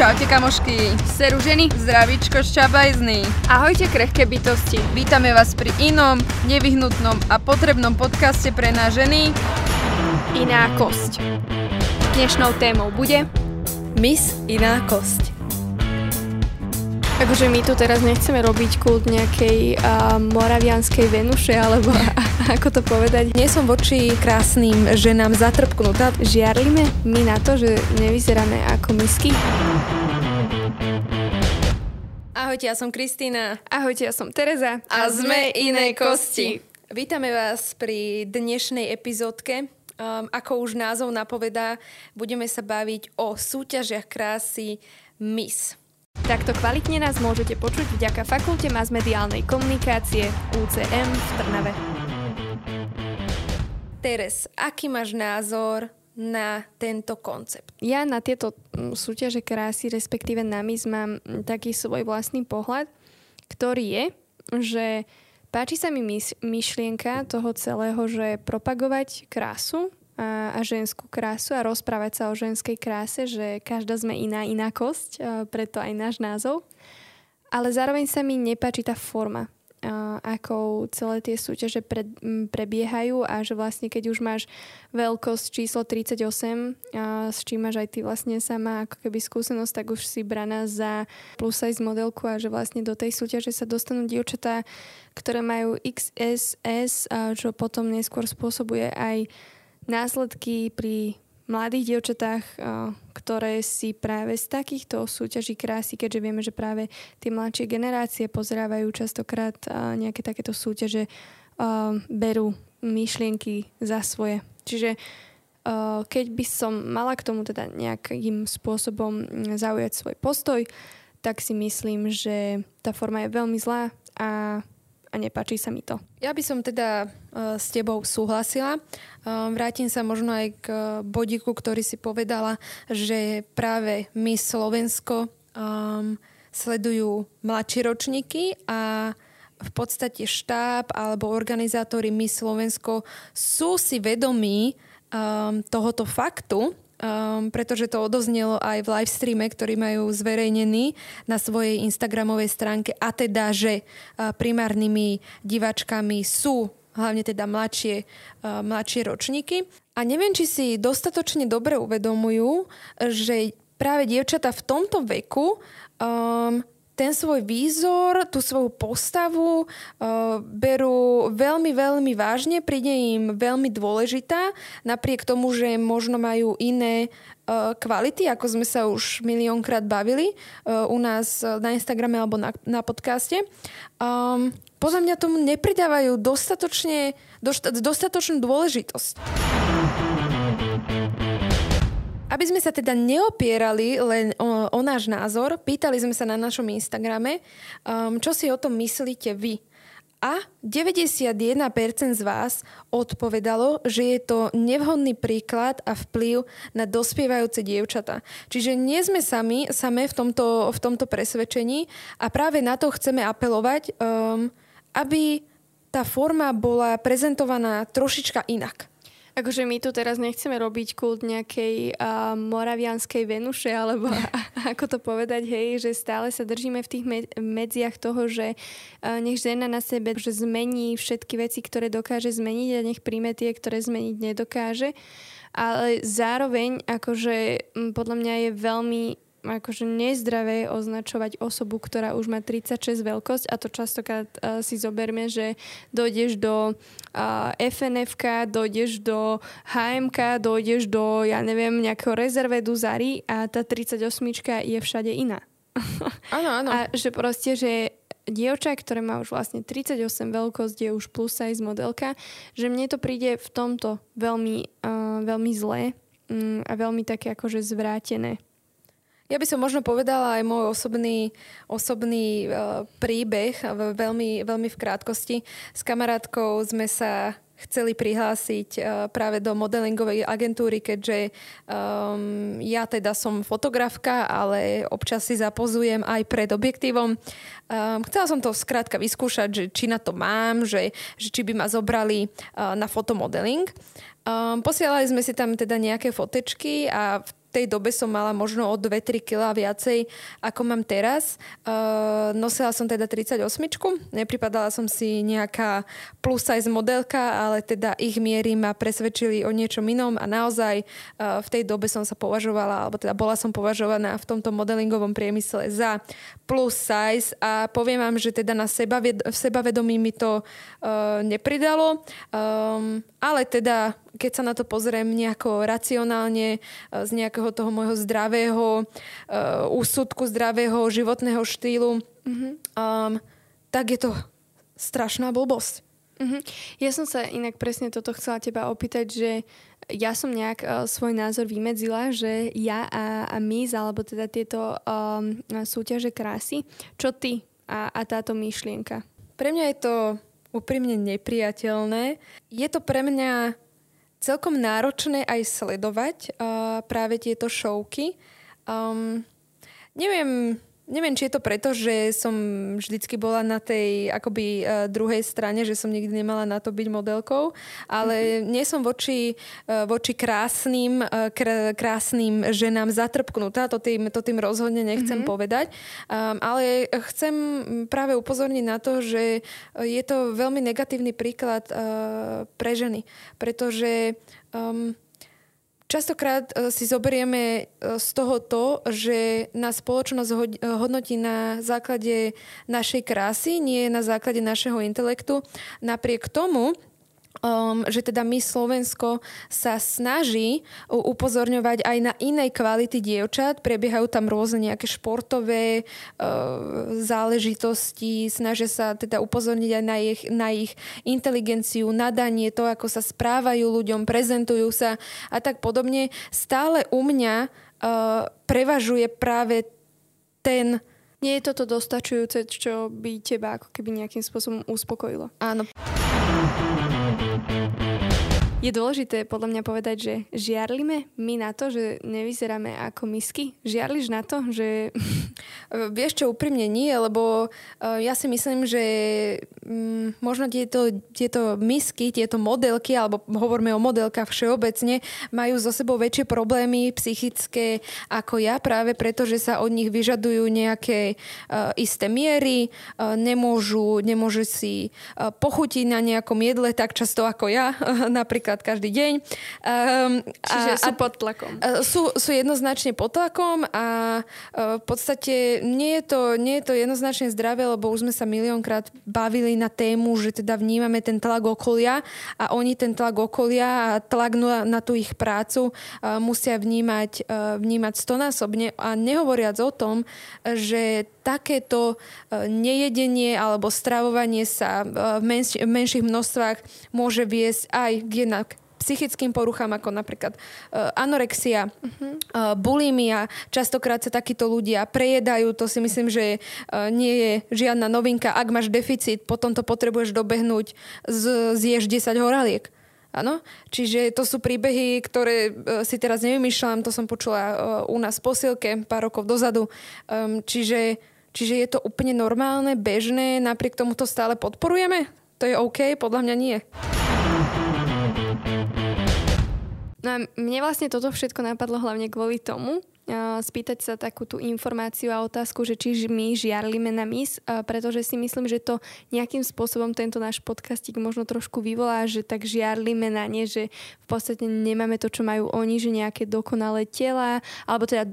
Čaute kamošky, seru ženy, zdravíčko šťabajzný. Ahojte krehké bytosti. Vítame vás pri inom, nevyhnutnom a potrebnom podcaste pre nás ženy Iná kosť. Dnešnou témou bude Miss Iná kosť. Akože my tu teraz nechceme robiť kult nejakej uh, moravianskej Venuše, alebo ako to povedať. Nie som voči krásnym ženám zatrpknutá. Žiarlime my na to, že nevyzeráme ako misky? Ahojte, ja som Kristýna. Ahojte, ja som Tereza. A sme iné kosti. Vítame vás pri dnešnej epizódke. Um, ako už názov napovedá, budeme sa baviť o súťažiach krásy Miss. Takto kvalitne nás môžete počuť vďaka Fakulte masmediálnej komunikácie UCM v Trnave. Teres, aký máš názor na tento koncept? Ja na tieto mm, súťaže krásy, respektíve na MIS, mám mm, taký svoj vlastný pohľad, ktorý je, že páči sa mi myšlienka toho celého, že propagovať krásu a, a ženskú krásu a rozprávať sa o ženskej kráse, že každá sme iná inakosť, preto aj náš názov. Ale zároveň sa mi nepáči tá forma, ako celé tie súťaže pre, prebiehajú a že vlastne keď už máš veľkosť číslo 38, a s čím máš aj ty vlastne sama ako keby skúsenosť, tak už si braná za plus size modelku a že vlastne do tej súťaže sa dostanú dievčatá, ktoré majú XSS, čo potom neskôr spôsobuje aj následky pri mladých dievčatách, eh, ktoré si práve z takýchto súťaží krásy, keďže vieme, že práve tie mladšie generácie pozrávajú častokrát eh, nejaké takéto súťaže, eh, berú myšlienky za svoje. Čiže keď by som mala k tomu teda nejakým spôsobom zaujať svoj postoj, tak si myslím, že tá forma je veľmi zlá a a nepáči sa mi to. Ja by som teda uh, s tebou súhlasila. Uh, vrátim sa možno aj k bodiku, ktorý si povedala, že práve my Slovensko um, sledujú mladšie ročníky a v podstate štáb alebo organizátori My Slovensko sú si vedomí um, tohoto faktu, um, pretože to odoznelo aj v live streame, ktorý majú zverejnený na svojej Instagramovej stránke a teda, že uh, primárnymi divačkami sú hlavne teda mladšie, uh, mladšie ročníky. A neviem, či si dostatočne dobre uvedomujú, že práve dievčata v tomto veku um, ten svoj výzor, tú svoju postavu uh, berú veľmi, veľmi vážne, príde im veľmi dôležitá, napriek tomu, že možno majú iné uh, kvality, ako sme sa už miliónkrát bavili uh, u nás na Instagrame alebo na, na podcaste. Um, podľa mňa tomu nepridávajú dostatočne, dostatočnú dôležitosť. Aby sme sa teda neopierali len o, o náš názor, pýtali sme sa na našom Instagrame, um, čo si o tom myslíte vy. A 91% z vás odpovedalo, že je to nevhodný príklad a vplyv na dospievajúce dievčata. Čiže nie sme sami, same v tomto, v tomto presvedčení a práve na to chceme apelovať, um, aby tá forma bola prezentovaná trošička inak. Akože my tu teraz nechceme robiť kult nejakej uh, moravianskej Venuše, alebo ako to povedať, hej, že stále sa držíme v tých me- medziach toho, že uh, nech žena na sebe že zmení všetky veci, ktoré dokáže zmeniť a nech príjme tie, ktoré zmeniť nedokáže. Ale zároveň, akože podľa mňa je veľmi akože nezdravé označovať osobu, ktorá už má 36 veľkosť a to častokrát uh, si zoberme, že dojdeš do uh, FNFK, dojdeš do HMK, dojdeš do, ja neviem, nejakého rezervedu Zary a tá 38 je všade iná. Áno, áno. A že proste, že dievča, ktoré má už vlastne 38 veľkosť, je už plus size modelka, že mne to príde v tomto veľmi, uh, veľmi zlé um, a veľmi také akože zvrátené. Ja by som možno povedala aj môj osobný, osobný uh, príbeh, veľmi, veľmi v krátkosti. S kamarátkou sme sa chceli prihlásiť uh, práve do modelingovej agentúry, keďže um, ja teda som fotografka, ale občas si zapozujem aj pred objektívom. Um, chcela som to skrátka vyskúšať, že či na to mám, že, že či by ma zobrali uh, na fotomodeling. Um, posielali sme si tam teda nejaké fotečky a v tej dobe som mala možno o 2-3 kg viacej, ako mám teraz. Uh, nosila som teda 38, nepripadala som si nejaká plus size modelka, ale teda ich miery ma presvedčili o niečom inom a naozaj uh, v tej dobe som sa považovala, alebo teda bola som považovaná v tomto modelingovom priemysle za plus size a poviem vám, že teda na sebaved- v sebavedomí mi to uh, nepridalo, um, ale teda keď sa na to pozriem nejako racionálne, z nejakého takého toho môjho zdravého uh, úsudku, zdravého životného štýlu, mm-hmm. um, tak je to strašná blbosť. Mm-hmm. Ja som sa inak presne toto chcela teba opýtať, že ja som nejak uh, svoj názor vymedzila, že ja a, a Miss, alebo teda tieto um, súťaže krásy, čo ty a, a táto myšlienka? Pre mňa je to úprimne nepriateľné. Je to pre mňa celkom náročné aj sledovať uh, práve tieto šovky. Um, neviem, Neviem, či je to preto, že som vždycky bola na tej akoby uh, druhej strane, že som nikdy nemala na to byť modelkou, ale mm-hmm. nie som voči, uh, voči krásnym, uh, kr- krásnym ženám zatrpknutá, to tým, to tým rozhodne nechcem mm-hmm. povedať, um, ale chcem práve upozorniť na to, že je to veľmi negatívny príklad uh, pre ženy, pretože um, Častokrát e, si zoberieme e, z toho to, že nás spoločnosť e, hodnotí na základe našej krásy, nie na základe našeho intelektu. Napriek tomu, um, že teda my Slovensko sa snaží upozorňovať aj na inej kvality dievčat. Prebiehajú tam rôzne nejaké športové uh, záležitosti, snažia sa teda upozorniť aj na ich, na ich inteligenciu, nadanie, to, ako sa správajú ľuďom, prezentujú sa a tak podobne. Stále u mňa uh, prevažuje práve ten nie je toto dostačujúce, čo by teba ako keby nejakým spôsobom uspokojilo? Áno. Música Je dôležité podľa mňa povedať, že žiarlime my na to, že nevyzeráme ako misky? Žiarliš na to, že... Vieš čo, úprimne nie, lebo uh, ja si myslím, že um, možno tieto, tieto misky, tieto modelky, alebo hovoríme o modelkách všeobecne, majú so sebou väčšie problémy psychické ako ja, práve preto, že sa od nich vyžadujú nejaké uh, isté miery, uh, nemôžu, nemôžu si pochutiť na nejakom jedle tak často ako ja, napríklad trikrát každý deň. Um, Čiže a, sú pod tlakom. A, sú, sú jednoznačne pod tlakom a a v podstate nie je, to, nie je to jednoznačne zdravé, lebo už sme sa miliónkrát bavili na tému, že teda vnímame ten tlak okolia a oni ten tlak okolia a tlak na, na tú ich prácu a, musia vnímať, vnímať stonásobne a nehovoriac o tom, že takéto nejedenie alebo stravovanie sa v, menš- v menších množstvách môže viesť aj k jednak psychickým poruchám, ako napríklad uh, anorexia, uh-huh. uh, bulimia. Častokrát sa takíto ľudia prejedajú. To si myslím, že uh, nie je žiadna novinka. Ak máš deficit, potom to potrebuješ dobehnúť, z, zješ 10 horaliek. Áno? Čiže to sú príbehy, ktoré uh, si teraz nevymýšľam, to som počula uh, u nás v posilke pár rokov dozadu. Čiže, čiže je to úplne normálne, bežné, napriek tomu to stále podporujeme? To je OK? Podľa mňa nie. No a mne vlastne toto všetko napadlo hlavne kvôli tomu, spýtať sa takú tú informáciu a otázku, že či my žiarlime na mis, pretože si myslím, že to nejakým spôsobom tento náš podcastik možno trošku vyvolá, že tak žiarlime na ne, že v podstate nemáme to, čo majú oni, že nejaké dokonalé tela, alebo teda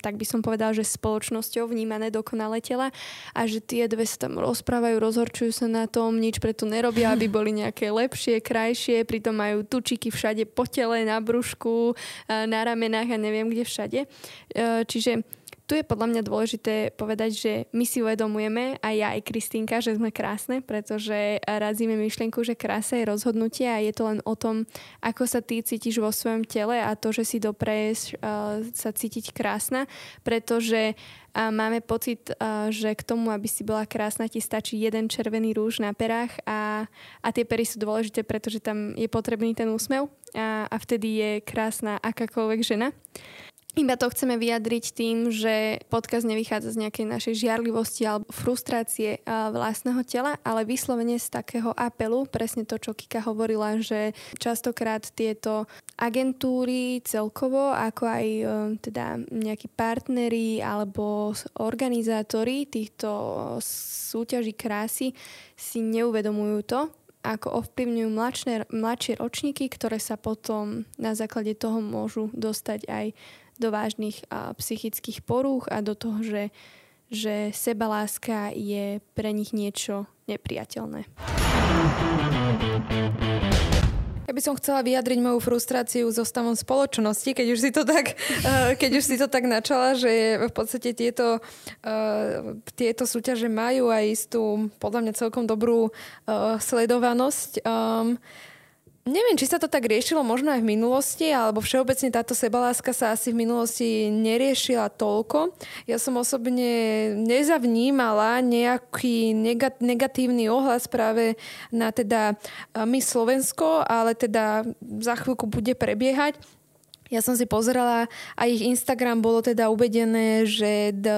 tak by som povedala, že spoločnosťou vnímané dokonalé tela a že tie dve sa tam rozprávajú, rozhorčujú sa na tom, nič preto nerobia, aby boli nejaké lepšie, krajšie, pritom majú tučiky všade po tele, na brúšku, na ramenách a neviem kde všade. E, čiže tu je podľa mňa dôležité povedať, že my si uvedomujeme, aj ja, aj Kristýnka, že sme krásne, pretože razíme myšlienku, že krása je rozhodnutie a je to len o tom, ako sa ty cítiš vo svojom tele a to, že si dopreješ uh, sa cítiť krásna, pretože a máme pocit, že k tomu, aby si bola krásna, ti stačí jeden červený rúž na perách a, a tie pery sú dôležité, pretože tam je potrebný ten úsmev a, a vtedy je krásna akákoľvek žena. Iba to chceme vyjadriť tým, že podcast nevychádza z nejakej našej žiarlivosti alebo frustrácie vlastného tela, ale vyslovene z takého apelu, presne to, čo Kika hovorila, že častokrát tieto agentúry celkovo, ako aj e, teda nejakí partneri alebo organizátori týchto súťaží krásy si neuvedomujú to, ako ovplyvňujú mladšie, mladšie ročníky, ktoré sa potom na základe toho môžu dostať aj do vážnych a, psychických porúch a do toho, že, že sebaláska je pre nich niečo nepriateľné. Ja by som chcela vyjadriť moju frustráciu so stavom spoločnosti, keď už si to tak, keď už si to tak načala, že v podstate tieto, tieto súťaže majú aj istú, podľa mňa celkom dobrú sledovanosť. Neviem, či sa to tak riešilo možno aj v minulosti, alebo všeobecne táto sebaláska sa asi v minulosti neriešila toľko. Ja som osobne nezavnímala nejaký negatívny ohlas práve na teda my Slovensko, ale teda za chvíľku bude prebiehať. Ja som si pozerala a ich Instagram bolo teda uvedené, že d,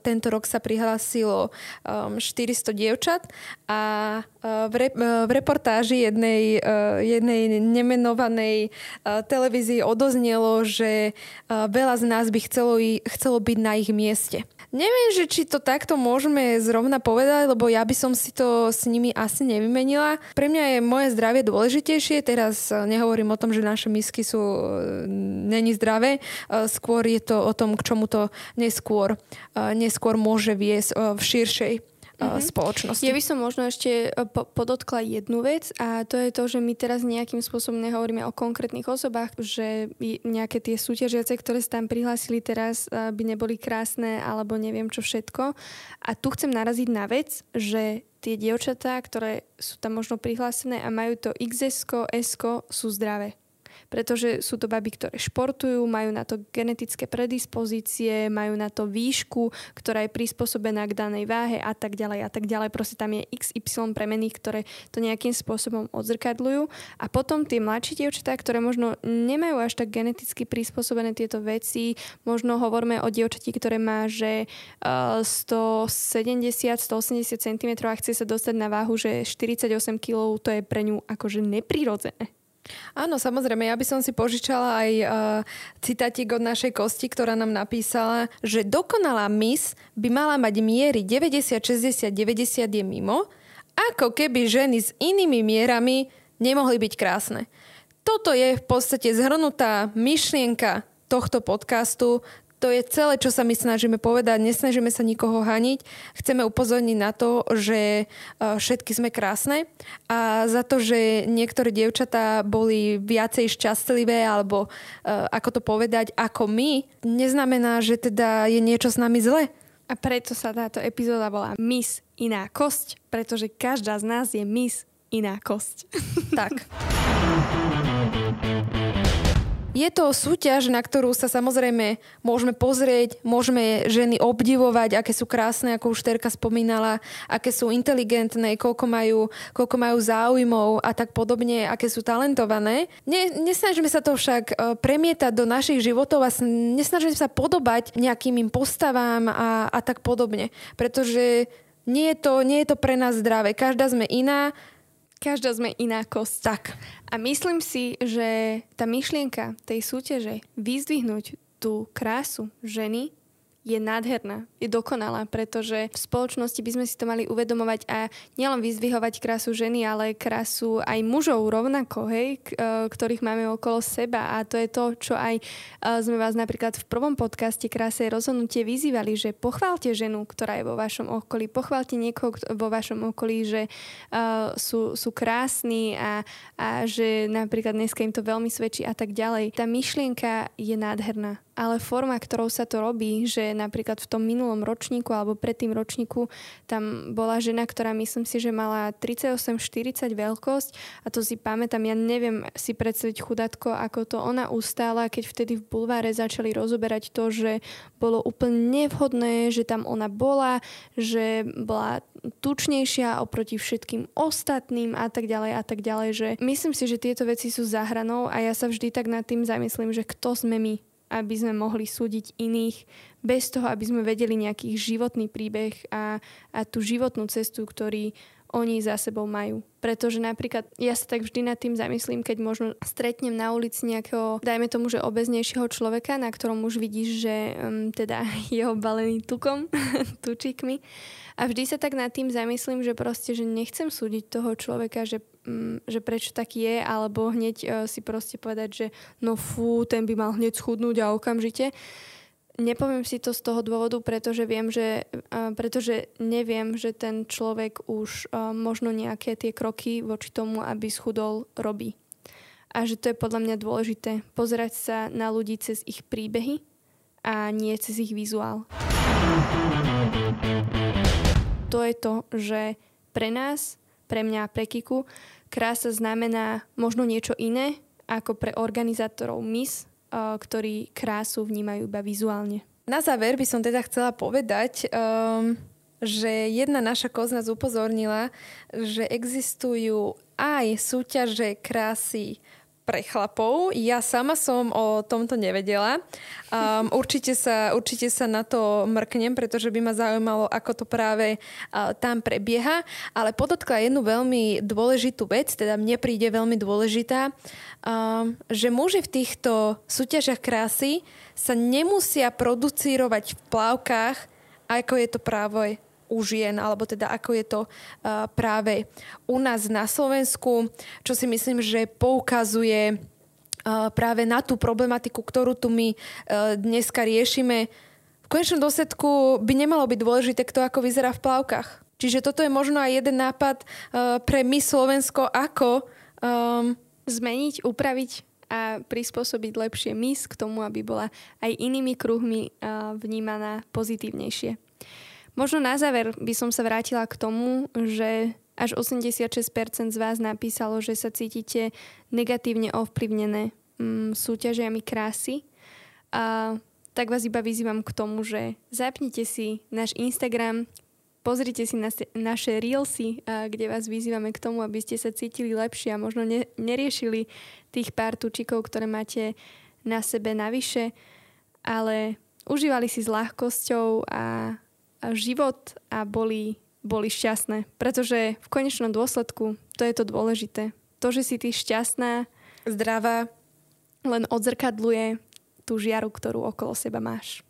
tento rok sa prihlásilo um, 400 dievčat a uh, v, re, uh, v reportáži jednej, uh, jednej nemenovanej uh, televízii odoznelo, že uh, veľa z nás by chcelo, chcelo byť na ich mieste. Neviem, že či to takto môžeme zrovna povedať, lebo ja by som si to s nimi asi nevymenila. Pre mňa je moje zdravie dôležitejšie. Teraz nehovorím o tom, že naše misky sú není zdravé. Skôr je to o tom, k čomu to neskôr, neskôr môže viesť v širšej mm-hmm. spoločnosti. Ja by som možno ešte e, po- podotkla jednu vec a to je to, že my teraz nejakým spôsobom nehovoríme o konkrétnych osobách, že nejaké tie súťažiace, ktoré sa tam prihlásili teraz, e, by neboli krásne alebo neviem čo všetko. A tu chcem naraziť na vec, že tie dievčatá, ktoré sú tam možno prihlásené a majú to XS, S, sú zdravé pretože sú to baby, ktoré športujú, majú na to genetické predispozície, majú na to výšku, ktorá je prispôsobená k danej váhe a tak ďalej a tak ďalej. Proste tam je XY premených, ktoré to nejakým spôsobom odzrkadľujú. A potom tie mladšie dievčatá, ktoré možno nemajú až tak geneticky prispôsobené tieto veci, možno hovoríme o dievčati, ktoré má, že uh, 170-180 cm a chce sa dostať na váhu, že 48 kg, to je pre ňu akože neprirodzené. Áno, samozrejme, ja by som si požičala aj uh, citátik od našej kosti, ktorá nám napísala, že dokonalá mis by mala mať miery 90, 60, 90 je mimo, ako keby ženy s inými mierami nemohli byť krásne. Toto je v podstate zhrnutá myšlienka tohto podcastu to je celé, čo sa my snažíme povedať. Nesnažíme sa nikoho haniť. Chceme upozorniť na to, že e, všetky sme krásne a za to, že niektoré dievčatá boli viacej šťastlivé alebo e, ako to povedať, ako my, neznamená, že teda je niečo s nami zle. A preto sa táto epizóda volá Miss iná kosť, pretože každá z nás je Miss iná kosť. tak. Je to súťaž, na ktorú sa samozrejme môžeme pozrieť, môžeme ženy obdivovať, aké sú krásne, ako už Terka spomínala, aké sú inteligentné, koľko majú, koľko majú záujmov a tak podobne, aké sú talentované. Ne, nesnažíme sa to však e, premietať do našich životov a nesnažíme sa podobať nejakým im postavám a, a tak podobne. Pretože nie je, to, nie je to pre nás zdravé. Každá sme iná, Každá sme iná kosť. Tak. A myslím si, že tá myšlienka tej súťaže vyzdvihnúť tú krásu ženy je nádherná, je dokonalá, pretože v spoločnosti by sme si to mali uvedomovať a nielen vyzdvihovať krásu ženy, ale krásu aj mužov rovnako, hej, e, ktorých máme okolo seba. A to je to, čo aj e, sme vás napríklad v prvom podcaste Kráse rozhodnutie vyzývali, že pochválte ženu, ktorá je vo vašom okolí, pochválte niekoho vo vašom okolí, že uh, sú, sú krásni a, a že napríklad dneska im to veľmi svedčí a tak ďalej. Tá myšlienka je nádherná ale forma, ktorou sa to robí, že napríklad v tom minulom ročníku alebo pred tým ročníku tam bola žena, ktorá myslím si, že mala 38-40 veľkosť a to si pamätám, ja neviem si predstaviť chudatko, ako to ona ustála, keď vtedy v bulváre začali rozoberať to, že bolo úplne nevhodné, že tam ona bola, že bola tučnejšia oproti všetkým ostatným a tak ďalej a tak ďalej, že myslím si, že tieto veci sú za hranou a ja sa vždy tak nad tým zamyslím, že kto sme my, aby sme mohli súdiť iných, bez toho, aby sme vedeli nejaký životný príbeh a, a tú životnú cestu, ktorý oni za sebou majú. Pretože napríklad ja sa tak vždy nad tým zamyslím, keď možno stretnem na ulici nejakého, dajme tomu, že obeznejšieho človeka, na ktorom už vidíš, že um, teda je obalený tukom, tučíkmi. A vždy sa tak nad tým zamyslím, že proste, že nechcem súdiť toho človeka, že, um, že prečo tak je, alebo hneď uh, si proste povedať, že no fú, ten by mal hneď schudnúť a okamžite. Nepoviem si to z toho dôvodu, pretože viem, že, pretože neviem, že ten človek už možno nejaké tie kroky voči tomu, aby schudol, robí. A že to je podľa mňa dôležité pozerať sa na ľudí cez ich príbehy a nie cez ich vizuál. To je to, že pre nás, pre mňa a pre Kiku, krása znamená možno niečo iné ako pre organizátorov MIS, ktorí krásu vnímajú iba vizuálne. Na záver by som teda chcela povedať, um, že jedna naša koz nás upozornila, že existujú aj súťaže krásy pre chlapov. Ja sama som o tomto nevedela. Um, určite, sa, určite sa na to mrknem, pretože by ma zaujímalo, ako to práve uh, tam prebieha. Ale podotkla jednu veľmi dôležitú vec, teda mne príde veľmi dôležitá, um, že muži v týchto súťažiach krásy sa nemusia producírovať v plavkách, ako je to práve u žien, alebo teda ako je to uh, práve u nás na Slovensku, čo si myslím, že poukazuje uh, práve na tú problematiku, ktorú tu my uh, dneska riešime. V konečnom dôsledku by nemalo byť dôležité, kto ako vyzerá v plavkách. Čiže toto je možno aj jeden nápad pre my Slovensko, ako um, zmeniť, upraviť a prispôsobiť lepšie mis k tomu, aby bola aj inými kruhmi uh, vnímaná pozitívnejšie. Možno na záver by som sa vrátila k tomu, že až 86% z vás napísalo, že sa cítite negatívne ovplyvnené mm, súťažiami krásy. A tak vás iba vyzývam k tomu, že zapnite si náš Instagram, pozrite si na, naše reelsy, kde vás vyzývame k tomu, aby ste sa cítili lepšie a možno ne, neriešili tých pár tučikov, ktoré máte na sebe navyše, ale užívali si s ľahkosťou a život a boli, boli šťastné. Pretože v konečnom dôsledku to je to dôležité. To, že si ty šťastná, zdravá, len odzrkadluje tú žiaru, ktorú okolo seba máš.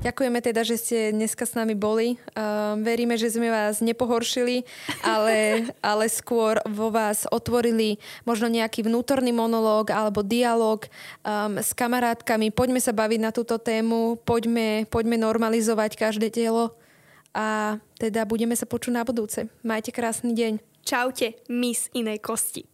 Ďakujeme teda, že ste dneska s nami boli. Uh, veríme, že sme vás nepohoršili, ale, ale skôr vo vás otvorili možno nejaký vnútorný monológ alebo dialog um, s kamarátkami. Poďme sa baviť na túto tému, poďme, poďme normalizovať každé telo a teda budeme sa počuť na budúce. Majte krásny deň. Čaute, mis inej kosti.